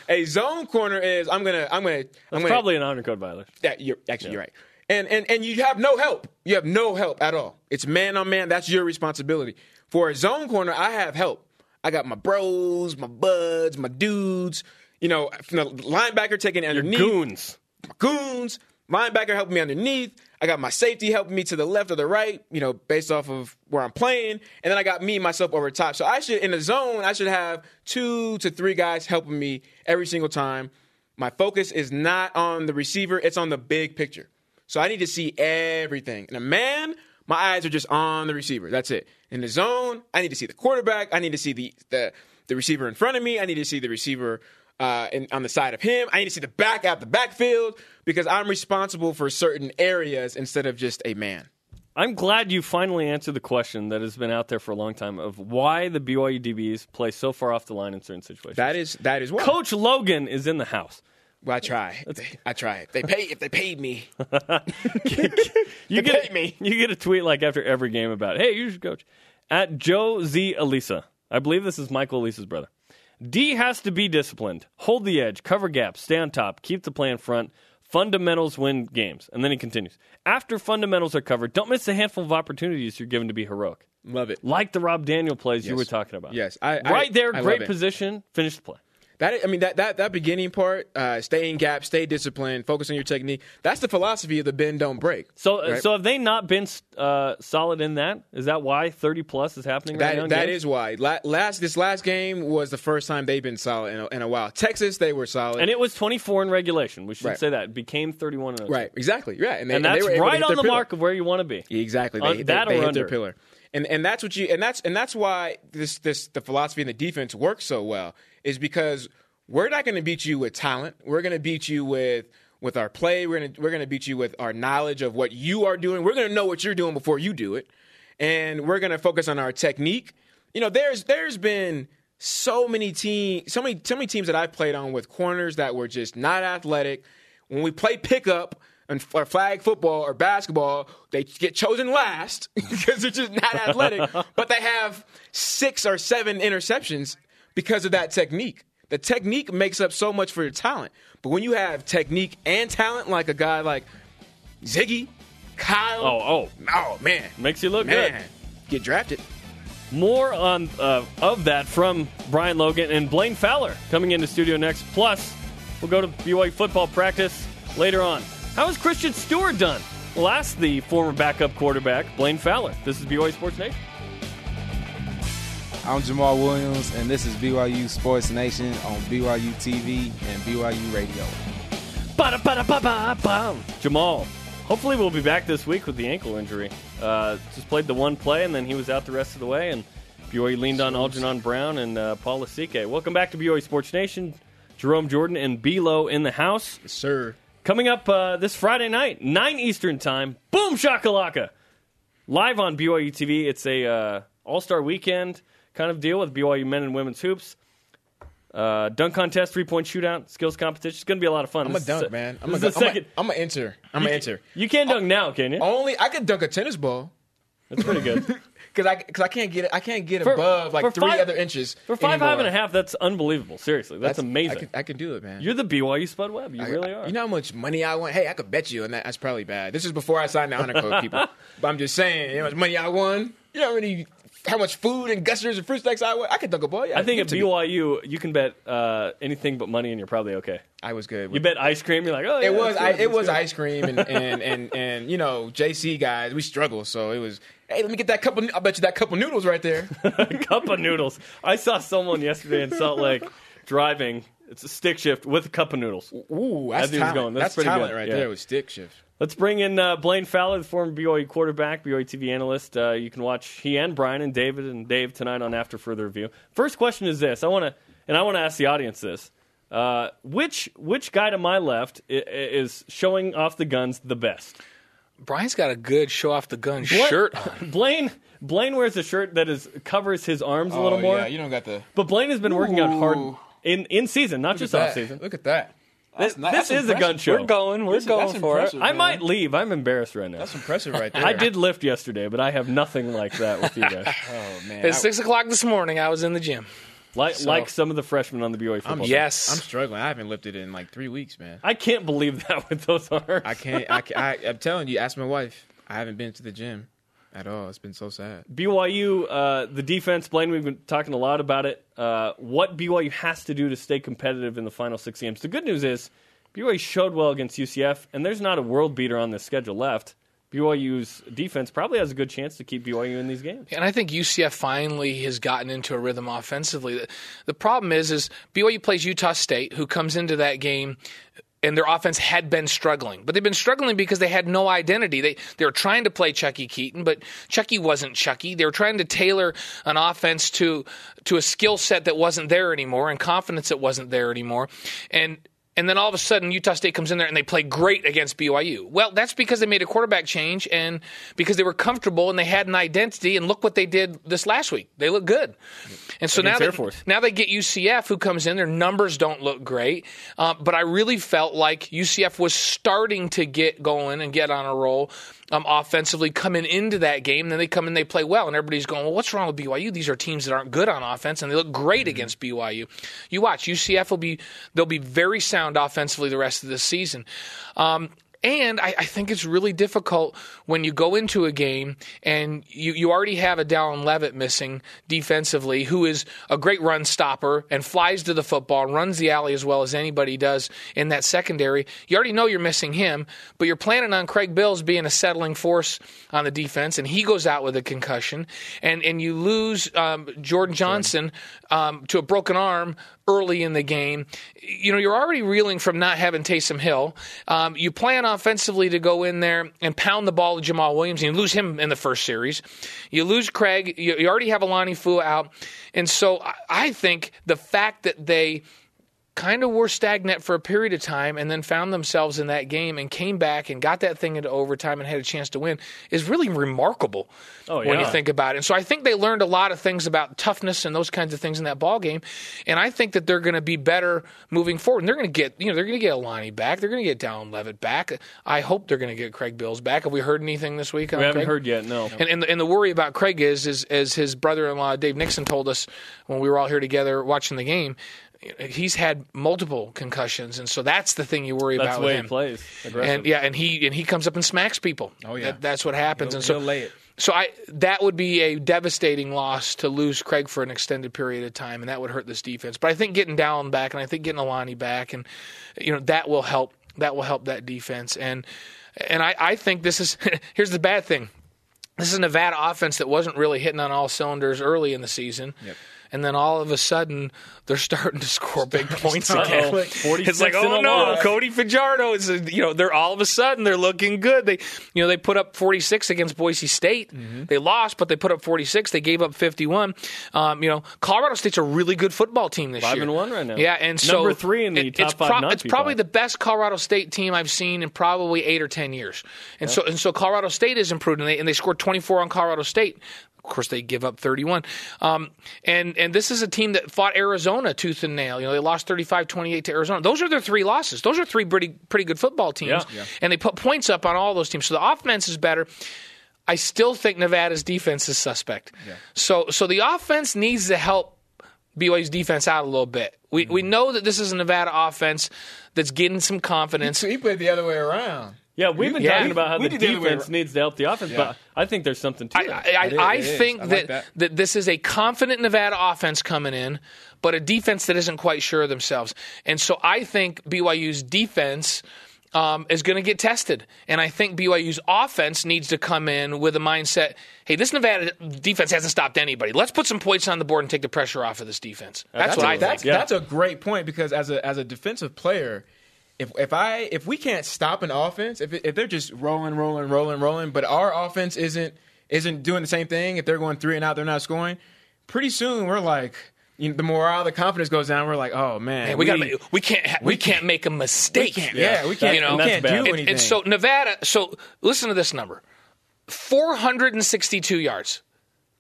A zone corner is I'm gonna I'm gonna I'm It's gonna probably an honor code violation. yeah, you're actually you're right. And and and you have no help. You have no help at all. It's man on man. That's your responsibility. For a zone corner, I have help. I got my bros, my buds, my dudes. You know, from the linebacker taking underneath, Goons. my goons, linebacker helping me underneath. I got my safety helping me to the left or the right, you know, based off of where I'm playing. And then I got me, myself over top. So I should, in the zone, I should have two to three guys helping me every single time. My focus is not on the receiver, it's on the big picture. So I need to see everything. In a man, my eyes are just on the receiver. That's it. In the zone, I need to see the quarterback. I need to see the the, the receiver in front of me. I need to see the receiver uh, in, on the side of him. I need to see the back out the backfield because I'm responsible for certain areas instead of just a man. I'm glad you finally answered the question that has been out there for a long time of why the BYU DBs play so far off the line in certain situations. That is that is what. Coach Logan is in the house. Well, I try. I try. If they pay if they paid me. <laughs> You They get paid me. You get a tweet like after every game about, "Hey, you should coach." At Joe Z Elisa, I believe this is Michael Alisa's brother. D has to be disciplined, hold the edge, cover gaps, stay on top, keep the play in front. Fundamentals win games. And then he continues. After fundamentals are covered, don't miss the handful of opportunities you're given to be heroic. Love it. Like the Rob Daniel plays you were talking about. Yes, I- I- right there, I great position, finish the play. That I mean that that that beginning part, uh, stay in gap, stay disciplined, focus on your technique. That's the philosophy of the bend don't break. So, uh, Right. so have they not been uh, solid in that? Is that why 30 plus is happening right now? That that is why. La- Last this last game was the first time they've been solid in a, in a while. Texas, they were solid. And it was 24 in regulation. We should Right. say that. It became 31 right, exactly. Yeah, and, they, And that's to right on the pillar. mark of where you want to be. Exactly. On They, that they, they or hit under. their pillar. And and that's what you and that's and that's why this this the philosophy and the defense works so well is because we're not going to beat you with talent. We're going to beat you with with our play. We're going to we're going to beat you with our knowledge of what you are doing. We're going to know what you're doing before you do it. And we're going to focus on our technique. You know, there's there's been so many team so many so many teams that I've played on with corners that were just not athletic. When we play pickup and or flag football or basketball, they get chosen last <laughs> because they're just not athletic. <laughs> but they have six or seven interceptions because of that technique. The technique makes up so much for your talent. But when you have technique and talent, like a guy like Ziggy, Kyle, Oh, oh. oh man, Makes you look man, good. get drafted. More on uh, of that from Brian Logan and Blaine Fowler coming into studio next. Plus, we'll go to BYU football practice later on. How has Christian Stewart done? We'll ask the former backup quarterback, Blaine Fowler. This is BYU Sports Nation. I'm Jamaal Williams, and this is BYU Sports Nation on BYU TV and BYU Radio. Ba-da-ba-da-ba-ba-bum. Jamaal, hopefully we'll be back this week with the ankle injury. Uh, just played the one play, and then he was out the rest of the way, and BYU leaned on Algernon Brown and uh, Paul Lasike. Welcome back to BYU Sports Nation. Jarom Jordan and B-Low in the house. Sir. Coming up uh, this Friday night, 9 Eastern Time. Boom shakalaka! Live on BYU TV. It's a uh, all-star weekend kind of deal with BYU men and women's hoops. Uh, dunk contest, three-point shootout, skills competition. It's going to be a lot of fun. I'm a This is dunk, the- man. I'm a is the. I'm second. a, I'm a enter. I'm a enter. You can't dunk now, can you? Only I could dunk a tennis ball That's pretty good. <laughs> because I because I can't get it. I can't get For- above like three five- other inches. For five, anymore. five and a half, that's unbelievable. Seriously, that's, amazing. I can, I can do it, man. You're the BYU Spud Webb. You I- really are. You know how much money I want? Hey, I could bet you, and that, that's probably bad. This is before I signed the honor code, people. <laughs> But I'm just saying, you know how much money I won. You know how many, how much food and gusters and fruit snacks I won. I could dunk a ball. Yeah, I think give at it to me. BYU, you can bet uh, anything but money, and you're probably okay. I was good. You with- bet ice cream, you're like, oh, yeah, it was that's I, good, it that's was good. ice cream and and, and and you know JC guys we struggle so it was hey let me get that couple I bet you that couple noodles right there <laughs> cup of noodles. I saw someone yesterday in Salt Lake driving. It's a stick shift with a cup of noodles. ooh that's was talent going, that's that's, pretty talent good, right yeah. there with stick shift Let's bring in uh, Blaine Fowler, the former BYU quarterback, BYU TV analyst. Uh, you can watch he and Brian and David and Dave tonight on After Further Review. First question is this: I want to, and I want to ask the audience this: uh, which which guy to my left is showing off the guns the best? Brian's got a good show off the gun Bla- shirt <laughs> on. Blaine Blaine wears a shirt that is covers his arms a little more. Oh, yeah you don't got the But Blaine has been working out hard in in season, not just off season. look at that This, That's- this that's is a gun show. We're going. We're That's- going that's for impressive. it. I might leave. I'm embarrassed right now. that's impressive right <laughs> there I did lift yesterday, but I have nothing like that with you guys. <laughs> oh man At I- six o'clock this morning, I was in the gym. Like like some of the freshmen on the BYU football. I'm team. Yes. I'm struggling I haven't lifted in like three weeks man I can't believe that with those arms. I can't I, can't, I I'm telling you ask my wife I haven't been to the gym at all. It's been so sad. BYU, uh, the defense, Blaine, we've been talking a lot about it. Uh, what BYU has to do to stay competitive in the final six games. The good news is BYU showed well against UCF, and there's not a world beater on this schedule left. BYU's defense probably has a good chance to keep BYU in these games. And I think UCF finally has gotten into a rhythm offensively. The, the problem is, is BYU plays Utah State, who comes into that game and their offense had been struggling. But they've been struggling because they had no identity. They they were trying to play Chuckie Keeton, but Chuckie wasn't Chuckie. They were trying to tailor an offense to to a skill set that wasn't there anymore and confidence that wasn't there anymore. And and then all of a sudden Utah State comes in there and they play great against BYU. Well, that's because they made a quarterback change and because they were comfortable and they had an identity. And look what they did this last week. They look good. And so now Against they, now they get UCF who comes in. Their numbers don't look great, uh, but I really felt like UCF was starting to get going and get on a roll. Um, offensively coming into that game, then they come in, they play well, and everybody's going, "Well, what's wrong with BYU? These are teams that aren't good on offense, and they look great against BYU." You watch UCF will be they'll be very sound offensively the rest of the season. Um, and I, I think it's really difficult when you go into a game and you, you already have a Dallin Leavitt missing defensively, who is a great run stopper and flies to the football and runs the alley as well as anybody does in that secondary. You already know you're missing him, but you're planning on Craig Bills being a settling force on the defense, and he goes out with a concussion, and and you lose um, Jordan Johnson um, to a broken arm early in the game. You know, you're already reeling from not having Taysom Hill. Um, you plan offensively to go in there and pound the ball to Jamaal Williams, and you lose him in the first series. You lose Craig. You, you already have Alani Fua out. And so I, I think the fact that they kind of were stagnant for a period of time and then found themselves in that game and came back and got that thing into overtime and had a chance to win is really remarkable Oh, when you think about it. And so I think they learned a lot of things about toughness and those kinds of things in that ball game. And I think that they're going to be better moving forward. And they're going to get, you know, they're going to get Alani back. They're going to get Dallin Leavitt back. I hope they're going to get Craig Bills back. Have we heard anything this week on We haven't Craig? heard yet, no. And, and, the, and the worry about Craig is, is, as his brother-in-law Dave Nixon told us when we were all here together watching the game, he's had multiple concussions, and so that's the thing you worry That's about the way with he plays. Aggressive. And yeah, and he and he comes up and smacks people. Oh, yeah. That- that's what happens. He'll- and so lay it. So I that would be a devastating loss to lose Craig for an extended period of time, and that would hurt this defense. But I think getting Dallin back, and I think getting Alani back, and you know that will help. That will help that defense. And and I, I think this is <laughs> here's the bad thing. This is a Nevada offense that wasn't really hitting on all cylinders early in the season. And then all of a sudden, they're starting to score big points again. 46 It's like, oh no. Cody Fajardo is, a- you know, they're all of a sudden they're looking good. They, you know, they put up 46 against Boise State. Mm-hmm. They lost, but they put up 46. They gave up 51. Um, you know, Colorado State's a really good football team this Five year. and one right now. Yeah, and so Number three in the it- top it's five It's probably five. the best Colorado State team I've seen in probably eight or ten years. And so and so Colorado State is improved, and they and they scored 24 on Colorado State. Of course, they give up 31. Um, and and this is a team that fought Arizona tooth and nail. You know, they lost 35-28 to Arizona. Those are their three losses. Those are three pretty pretty good football teams. Yeah. Yeah. And they put points up on all those teams. So the offense is better. I still think Nevada's defense is suspect. So so the offense needs to help BYU's defense out a little bit. We we know that this is a Nevada offense that's getting some confidence. So he played the other way around. Yeah, we've been Yeah. talking about how the did the other way defense needs to help the offense, but I think there's something to I, it. I, It is, I, I it is. think I like that, that. that this is a confident Nevada offense coming in, but a defense that isn't quite sure of themselves. And so I think BYU's defense um, is going to get tested. And I think BYU's offense needs to come in with a mindset hey, this Nevada defense hasn't stopped anybody. Let's put some points on the board and take the pressure off of this defense. That's, what I think. That's Yeah. that's a great point because as a as a defensive player, if if I if we can't stop an offense, if if they're just rolling, rolling, rolling, rolling, but our offense isn't isn't doing the same thing, if they're going three and out, they're not scoring. Pretty soon, we're like, you know, the morale, the confidence goes down. We're like, oh man, Man, we, got we can't ha- we, can't make a mistake. yeah, we can't, You know, we can't that's do bad. anything. And, and so Nevada, so listen to this number 462 yards.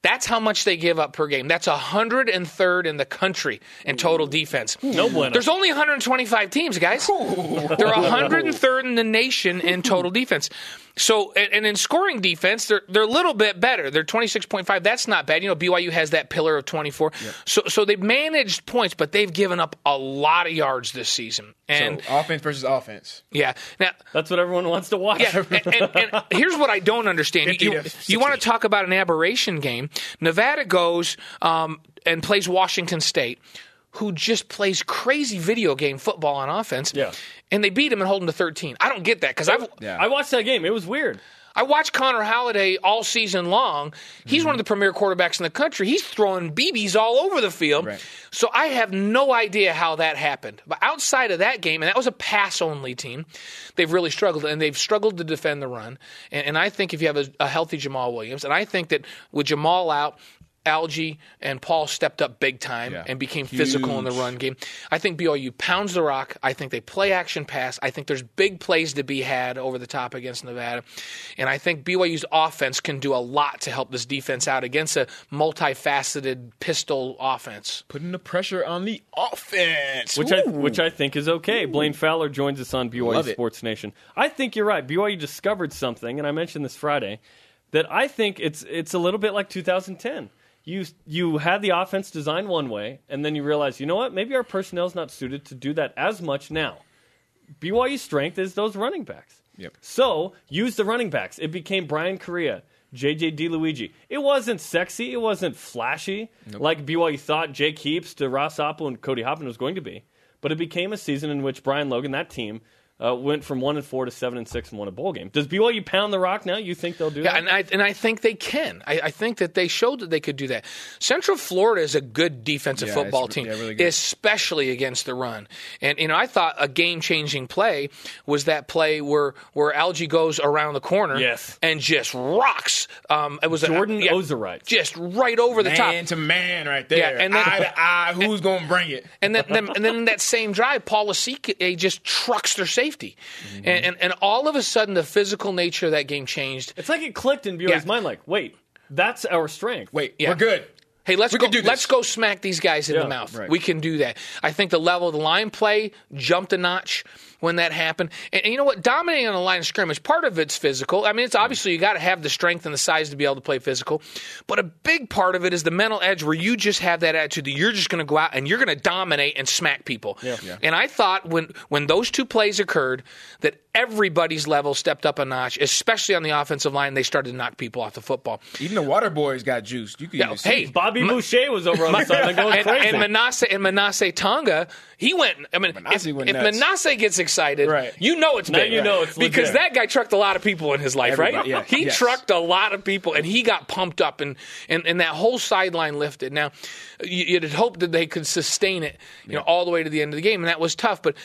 That's how much they give up per game. That's 103rd in the country in total defense. Hmm. No bueno. There's only 125 teams, guys. They're 103rd in the nation in hmm. total defense. So, and, and in scoring defense, they're they're a little bit better. They're 26.5. That's not bad. You know, BYU has that pillar of 24. So, so they've managed points, but they've given up a lot of yards this season. And So, offense versus offense. yeah, now That's what everyone wants to watch. yeah, and, and, and here's what I don't understand. 50 You, you want to talk about an aberration game? Nevada goes um, and plays Washington State, who just plays crazy video game football on offense. Yeah. and they beat them and hold them to 13. I don't get that because I've Yeah. I watched that game. It was weird. I watched Connor Halliday all season long. He's one of the premier quarterbacks in the country. He's throwing BBs all over the field. Right. So I have no idea how that happened. But outside of that game, and that was a pass only team, they've really struggled. And they've struggled to defend the run. And, and I think if you have a, a healthy Jamaal Williams, and I think that with Jamaal out, Algie and Paul stepped up big time Yeah. and became physical in the run game. I think BYU pounds the rock. I think they play action pass. I think there's big plays to be had over the top against Nevada. And I think BYU's offense can do a lot to help this defense out against a multifaceted pistol offense. Putting the pressure on the offense. which I which I think is okay. Blaine Fowler joins us on BYU Love it. Sports Nation. I think you're right. BYU discovered something, and I mentioned this Friday that I think it's it's a little bit like 2010. You you had the offense designed one way, and then you realize, you know what? Maybe our personnel's not suited to do that as much now. BYU's strength is those running backs. Yep. So use the running backs. It became Bryan Kariya, JJ Di Luigi. It wasn't sexy. It wasn't flashy like BYU thought Jake Heaps to Ross Apo and Cody Hoffman was going to be. But it became a season in which Brian Logan, that team, uh, went from one and four to seven and six and won a bowl game. Does BYU pound the rock now? You think they'll do Yeah, that? and I and I think they can. I, I think that they showed that they could do that. Central Florida is a good defensive Yeah, football team, yeah, really especially against the run. And you know, I thought a game changing play was that play where where Algie goes around the corner, Yes. and just rocks. Um, it was a- Jordan yeah, Ozerite. just right over the top. man to man right there. Yeah, and then- eye to eye. Who's going to bring it? <laughs> And then, then and then in that same drive, Paul Lasike just trucks their safety, Mm-hmm. and, and and all of a sudden the physical nature of that game changed. It's like it clicked in BYU's Yeah. mind. Like, wait, that's our strength. Wait, Yeah. we're good. Hey, let's We go. can do this. Let's go smack these guys in Yeah, the mouth. right. We can do that. I think the level of the line play jumped a notch when that happened. And, and you know what? Dominating on the line of scrimmage, part of it's physical. I mean, it's hmm. obviously you got to have the strength and the size to be able to play physical, but a big part of it is the mental edge where you just have that attitude that you're just going to go out and you're going to dominate and smack people. Yeah. Yeah. And I thought when when those two plays occurred that everybody's level stepped up a notch, especially on the offensive line. They started to knock people off the football. Even the water boys got juiced. You can Yeah, even see hey, it. Bobby Boucher was over on the sideline going and, crazy. and Manase and Manase Tonga, he went. I mean, Manase if, went if. Manase gets excited, Right. you know it's Now big. you know it's because legit. that guy trucked a lot of people in his life, right? Yeah, He yes. trucked a lot of people, and he got pumped up, and and, and that whole sideline lifted. Now, you, you'd hope that they could sustain it, you know, all the way to the end of the game, and that was tough. But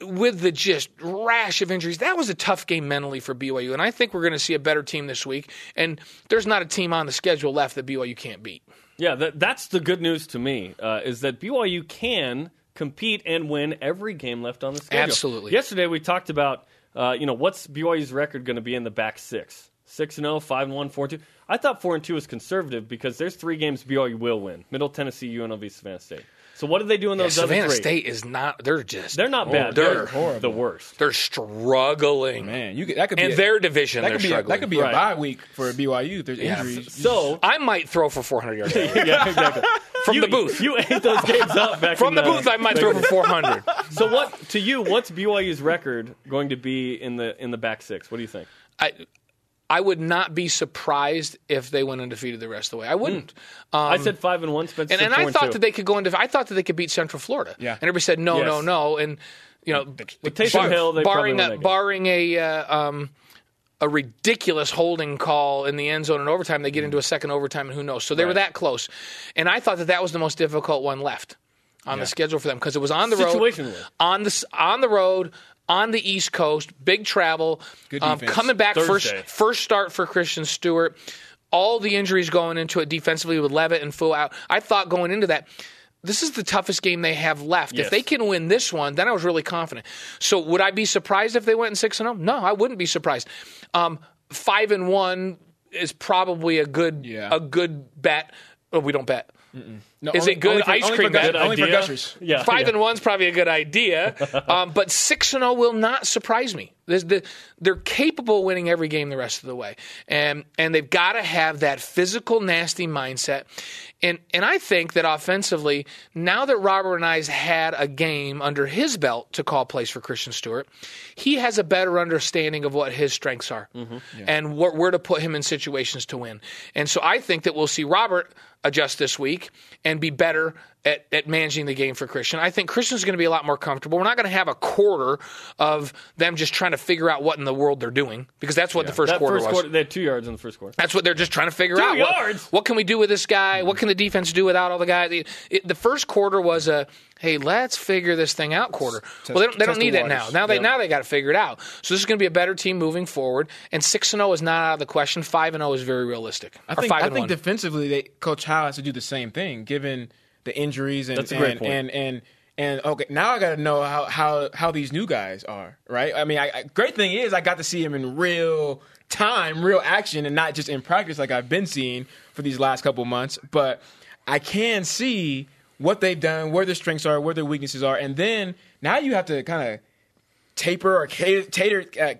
with the just rash of injuries, that was a tough game mentally for BYU, and I think we're going to see a better team this week. And there's not a team on the schedule left that BYU can't beat. Yeah, that, that's the good news to me uh, is that BYU can compete and win every game left on the schedule. Absolutely. Yesterday we talked about uh, you know what's BYU's record going to be in the back six. Six and 0, 5 and 1, 4 and 2. I thought 4 and 2 was conservative because there's three games BYU will win. Middle Tennessee, UNLV, Savannah State. So what did they do in Yeah, those other Savannah three? State is not. They're just. They're not bad. they're They're, horrible. the worst. They're struggling. Man, you could, that could be And a, their division, that they're could be a, struggling. that could be Right. a bye week for BYU if there's Yeah. injuries. <laughs> So I might throw for 400 yards <laughs> yeah, exactly. from You- the booth. You ate those games up back from in the booth, I might throw for 400. <laughs> So what to you? What's BYU's record going to be in the in the back six? What do you think? I, I would not be surprised if they went undefeated the rest of the way. I wouldn't. Um, I said five and one. Spencer and, and I thought two. that they could go into. I thought that they could beat Central Florida. Yeah. And everybody said no, Yes. no, no. And you know, With Taysom Hill, they barring probably a, will make it. barring a uh, um, a ridiculous holding call in the end zone in overtime, they get into a second overtime, and who knows? So they were that close. And I thought that that was the most difficult one left on the schedule for them because it was on the road, on the on the road. On the East Coast, big travel, Good um, coming back first Thursday. first start for Christian Stewart. All the injuries going into it defensively with Leavitt and Fua out. I thought going into that, this is the toughest game they have left. Yes. If they can win this one, then I was really confident. So would I be surprised if they went in six and zero? No, I wouldn't be surprised. Um, five and one is probably a good Yeah. a good bet. Oh, we don't bet. No, Is only- it good for- ice cream for? Only for gushers. Yeah, Five yeah. and one's probably a good idea, <laughs> um, but six and zero will not surprise me. There's the, they're capable of winning every game the rest of the way, and and they've got to have that physical, nasty mindset. And and I think that offensively, now that Robert Anae's had a game under his belt to call plays for Christian Stewart, he has a better understanding of what his strengths are and where, where to put him in situations to win. And so I think that we'll see Robert adjust this week and be better at, at managing the game for Christian. I think Christian's going to be a lot more comfortable. We're not going to have a quarter of them just trying to figure out what in the world they're doing because that's what the first quarter first was. quarter, they had two yards in the first quarter. That's what they're just trying to figure Two out. What- yards? What, can we do with this guy? What can the defense do without all the guys? It, it- the first quarter was a hey, let's figure this thing out quarter. well, they don't, they don't test the need that now. Now they now they got to figure it out. So this is going to be a better team moving forward. And six and zero is not out of the question. Five and zero is very realistic. I think five I think defensively, they, Coach Howell has to do the same thing, given the injuries and That's a great and, point. and and and okay. Now I got to know how how how these new guys are, right? I mean, I, I, great thing is I got to see them in real time, real action, and not just in practice like I've been seeing for these last couple months. But I can see what they've done, where their strengths are, where their weaknesses are, and then now you have to kind of taper or cater, tater. Uh,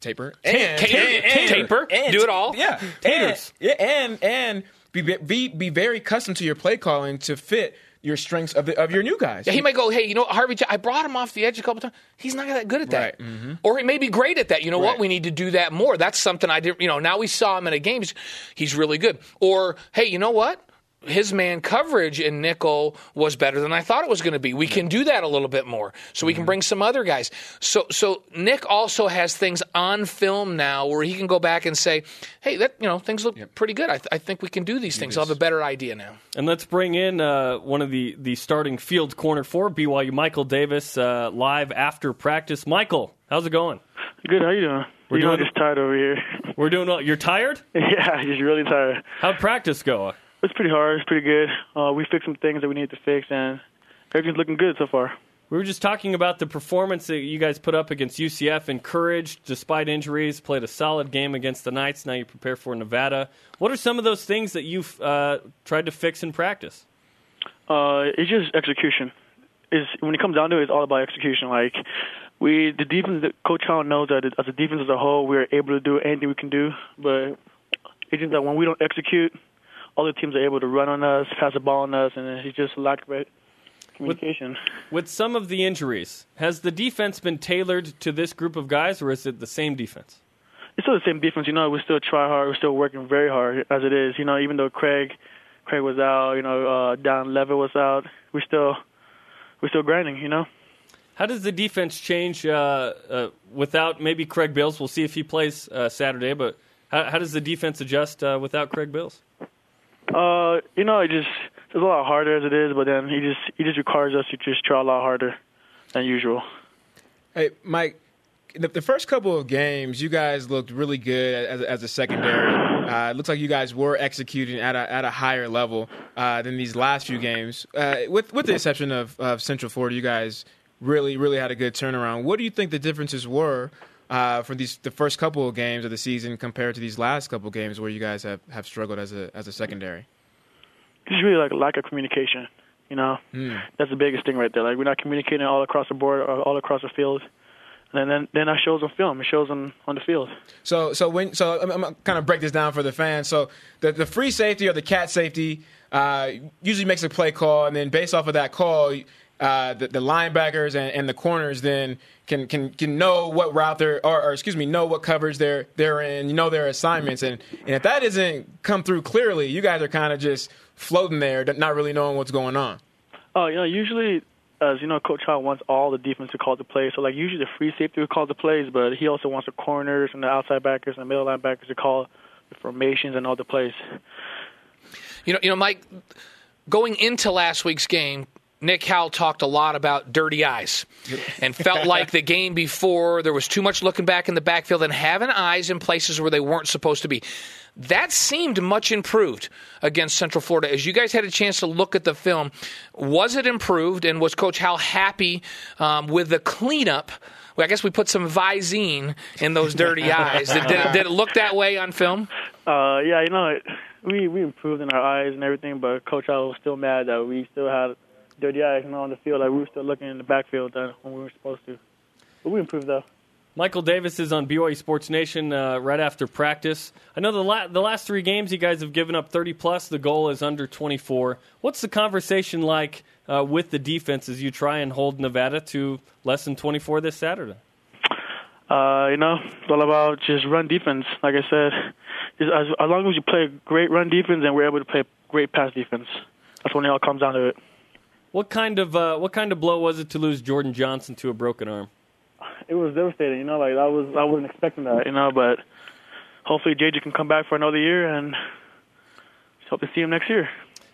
Taper and, cater, and- taper, and- do it all. Yeah, <laughs> Taters. and, yeah, and and be, be be very accustomed to your play calling to fit your strengths of the, of your new guys. Yeah, he might go, hey, you know, Harvey, I brought him off the edge a couple times. He's not that good at that. Right, Or he may be great at that. You know what? We need to do that more. That's something I didn't, you know, now we saw him in a game. He's, he's really good. Or, hey, you know what? His man coverage in nickel was better than I thought it was going to be. We can do that a little bit more, so we can bring some other guys. So, so Nick also has things on film now where he can go back and say, "Hey, that you know things look pretty good. I, th- I think we can do these things. I'll have a better idea now." And let's bring in uh, one of the, the starting field corner for BYU, Michael Davis, uh, live after practice. Michael, how's it going? Good. How you doing? We're you know, doing- just tired over here. We're doing well. You're tired? <laughs> yeah, just really tired. How'd practice go? It's pretty hard. It's pretty good. Uh, we fixed some things that we needed to fix, and everything's looking good so far. We were just talking about the performance that you guys put up against UCF. Encouraged despite injuries, played a solid game against the Knights. Now you prepare for Nevada. What are some of those things that you've uh, tried to fix in practice? Uh, it's just execution. Is when it comes down to it, it's all about execution. Like we, the defense, the coach Howell knows that as a defense as a whole, we're able to do anything we can do. But it's just that when we don't execute, other teams are able to run on us, pass the ball on us, and it's just lack of communication. With some of the injuries, has the defense been tailored to this group of guys, or is it the same defense? it's still the same defense. You know, we still try hard. We're still working very hard as it is. You know, even though Craig, Craig was out. You know, uh, Don Leavitt was out. We still, we're still grinding. You know. How does the defense change uh, uh, without maybe Craig Bills? We'll see if he plays uh, Saturday, but how, how does the defense adjust uh, without Craig Bills? Uh, you know, it just it's a lot harder as it is, but then he just he just requires us to just try a lot harder than usual. Hey, Mike, the, the first couple of games, you guys looked really good as, as a secondary. Uh, it looks like you guys were executing at a, at a higher level uh, than these last few games. Uh, with with the exception of, of Central Florida, you guys really really had a good turnaround. What do you think the differences were uh, for these the first couple of games of the season compared to these last couple of games where you guys have, have struggled as a as a secondary? It's really like a lack of communication. You know, that's the biggest thing right there. Like we're not communicating all across the board, or all across the field, and then then that shows on film. It shows on on the field. So so when so I'm, I'm gonna kind of break this down for the fans. So the the free safety or the cat safety uh, usually makes a play call, and then based off of that call, uh, the, the linebackers and, and the corners then can can can know what route they're or, or excuse me know what coverage they're they're in. You know their assignments, and and if that doesn't come through clearly, you guys are kind of just floating there, not really knowing what's going on. Oh, you know, usually, as you know, Coach Howell wants all the defense to call the plays. So, like, usually the free safety will call the plays, but he also wants the corners and the outside backers and the middle linebackers to call the formations and all the plays. You know, you know, Mike. Going into last week's game, Nick Howell talked a lot about dirty eyes, and felt like the game before there was too much looking back in the backfield and having eyes in places where they weren't supposed to be. That seemed much improved against Central Florida. As you guys had a chance to look at the film, was it improved, and was Coach Howell happy um, with the cleanup well, I guess we put some Visine in those dirty eyes. Did, did, it, did it look that way on film? Uh, yeah, you know, it, we we improved in our eyes and everything, but Coach Al was still mad that we still had dirty eyes, you know, on the field. Like we were still looking in the backfield uh, when we were supposed to. But we improved though. Michael Davis is on BYU Sports Nation uh, right after practice. I know the la- the last three games you guys have given up 30 plus. The goal is under 24. What's the conversation like uh, with the defense as you try and hold Nevada to less than 24 this Saturday? Uh, you know, it's all about just run defense. Like I said, just as, as long as you play great run defense and we're able to play great pass defense, that's when it all comes down to it. What kind of uh, what kind of blow was it to lose Jordan Johnson to a broken arm? It was devastating. You know, like I was I wasn't expecting that. You know, but hopefully JJ can come back for another year and hope to see him next year.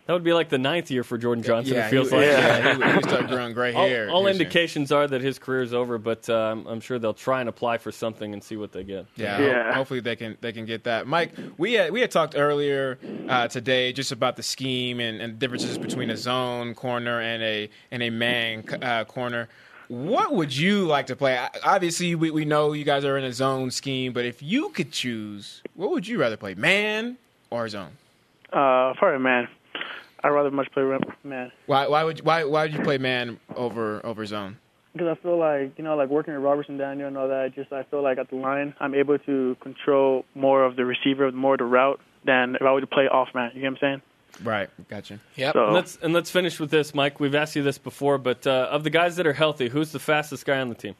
That would be like the ninth year for Jordan Johnson. yeah, it feels he, like. yeah, he, <laughs> he started growing gray hair. all this year. indications are that his career is over, but um, I'm sure they'll try and apply for something and see what they get. Yeah, Yeah. ho- hopefully they can they can get that. Mike, we had we had talked earlier uh, today just about the scheme and, and differences between a zone corner and a and a man uh, corner. What would you like to play? Obviously, we, we know you guys are in a zone scheme, but if you could choose, what would you rather play, man or zone? Uh, probably man. I'd rather much play man Why why would you, why why would you play man over over zone? because I feel like you know, like working with Robertson, Daniel, and all that. Just I feel like at the line, I'm able to control more of the receiver, more of the route than if I were to play off man. You get what I'm saying? Right, gotcha. Yep. So And let's and let's finish with this, Mike. We've asked you this before, but uh, of the guys that are healthy, who's the fastest guy on the team?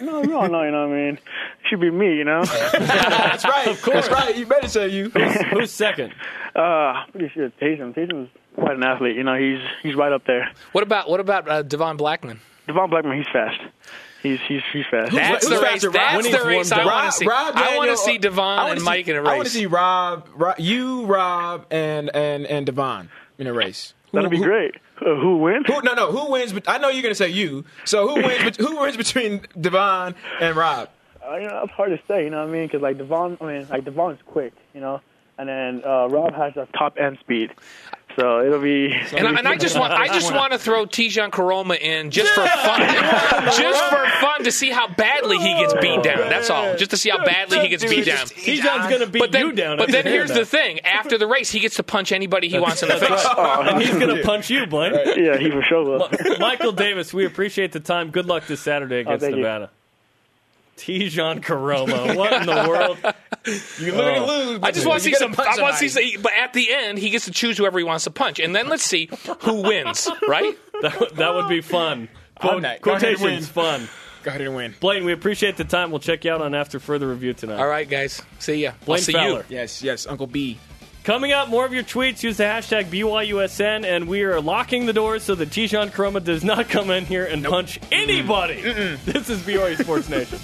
No, we all know. You know what I mean? It should be me. You know? <laughs> That's right. Of course. That's right. You better say you. Who's second? uh, pretty sure Taysom. Taysom's quite an athlete. You know, he's he's right up there. What about what about uh, Devon Blackmon? Devon Blackmon, he's fast. He's he's he's fast. That's who's the race. faster, Rob? That's the race I want to see. Rob I want to see Devon I wanna and see- Mike in a I want to see Rob, Rob, you, Rob, and and and Devon in a race. That'd be who- great. Uh, who wins? Who, no, no. Who wins? bet- I know you're going to say you. So who wins? who wins between Devon and Rob? Uh, you know, it's hard to say. You know what I mean? Because like Devon, I mean, like Devon's quick. You know, and then uh, Rob has the top end speed. So it'll be. And, I- and I just want I just want to throw Tejan Koroma in just for fun, <laughs> just for fun to see how badly he gets beat oh, down. That's all. Just to see how badly he gets beat down. Tejan's going to beat But then, you down. but then here's that. the thing: after the race, he gets to punch anybody he wants in the face. <laughs> Oh. and he's going to punch you, Blaine. yeah, he for sure will. <laughs> Michael Davis, we appreciate the time. Good luck this Saturday oh, against Nevada. you. Nevada. Tejan Koroma. What in the world? You literally oh. lose. I just want to see some. punch I want to see. Some, but at the end, he gets to choose whoever he wants to punch, and then let's see who wins. Right? <laughs> That, that would be fun. Quote, I'm not- go ahead and quotations fun. Go ahead and win. Blaine, we appreciate the time. We'll check you out on After Further Review tonight. All right, guys. See ya. I'll Blaine see Fowler. you. Yes, yes, Uncle B. Coming up, more of your tweets. Use the hashtag BYUSN, and we are locking the doors so that Tejan Koroma does not come in here and punch anybody. This is BYU Sports Nation.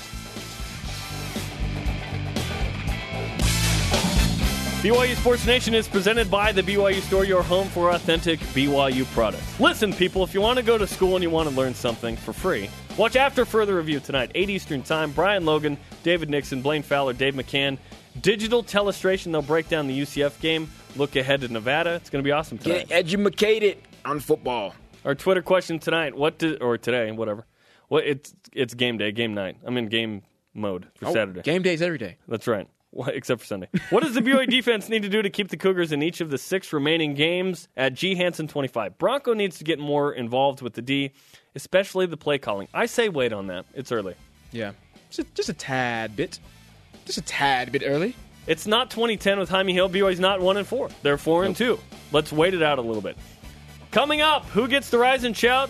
BYU Sports Nation is presented by the BYU Store, your home for authentic BYU products. Listen, people, if you want to go to school and you want to learn something for free, watch After Further Review tonight, 8 Eastern Time. Brian Logan, David Nixon, Blaine Fowler, Dave McCann. Digital telestration, they'll break down the UCF game, look ahead to Nevada. It's going to be awesome tonight. Get educated on football. Our Twitter question tonight, what did, or today, whatever. What it's it's game day, game night. I'm in game mode for oh, Saturday. Oh, Game days every day. That's right. Well, Except for Sunday. What does the BYU <laughs> defense need to do to keep the Cougars in each of the six remaining games at G Hansen 25? Bronco needs to get more involved with the D, especially the play calling. I say wait on that. It's early. Yeah, just, just a tad bit, just a tad bit early. It's not 2010 with Jaime Hill. BYU's not one and four. They're four and two. Let's wait it out a little bit. Coming up, who gets the rise and shout?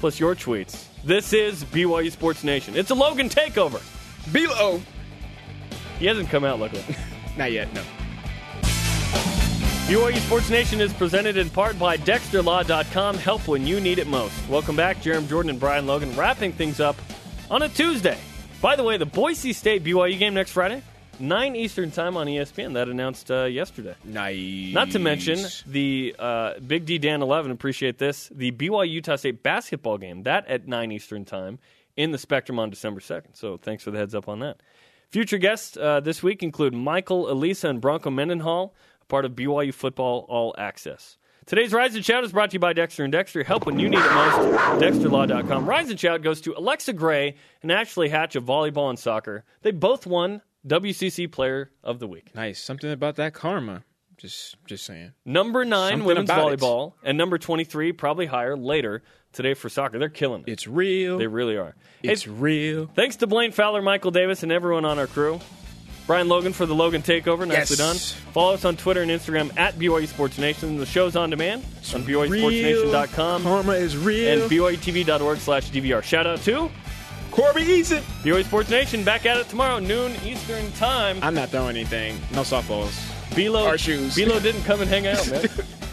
Plus your tweets. This is BYU Sports Nation. It's a Logan takeover. B-Low. He hasn't come out, luckily. <laughs> Not yet. No. BYU Sports Nation is presented in part by DexterLaw.com. Help when you need it most. Welcome back, Jarom Jordan and Brian Logan, wrapping things up on a Tuesday. By the way, the Boise State BYU game next Friday, 9 Eastern Time on ESPN. That announced uh, yesterday. Nice. Not to mention the uh, Big D Dan 11, appreciate this, the BYU Utah State basketball game, that at 9 Eastern Time in the Spectrum on December 2nd. So thanks for the heads up on that. Future guests uh, this week include Michael Alisa and Bronco Mendenhall, a part of BYU Football All Access. Today's Rise and Shout is brought to you by Dexter and Dexter. Help when you need it most. DexterLaw.com. Rise and Shout goes to Alexa Gray and Ashley Hatch of volleyball and soccer. They both won WCC Player of the Week. Nice. Something about that karma. Just just saying. Number nine Something women's about it. volleyball and number 23 probably higher later today for soccer. They're killing it. It's real. They really are. Hey, it's real. Thanks to Blaine Fowler, Michael Davis, and everyone on our crew. Brian Logan for the Logan Takeover. Nicely Yes. done. Follow us on Twitter and Instagram at BYU Sports Nation. The show's on demand on BYUSportsNation.com Karma is real. and BYUTV.org slash DVR. Shout out to Corby Eason. BYU Sports Nation. Back at it tomorrow, noon Eastern Time. I'm not throwing anything. No softballs. B-Low, our shoes. B-Low didn't come and hang out, man. <laughs>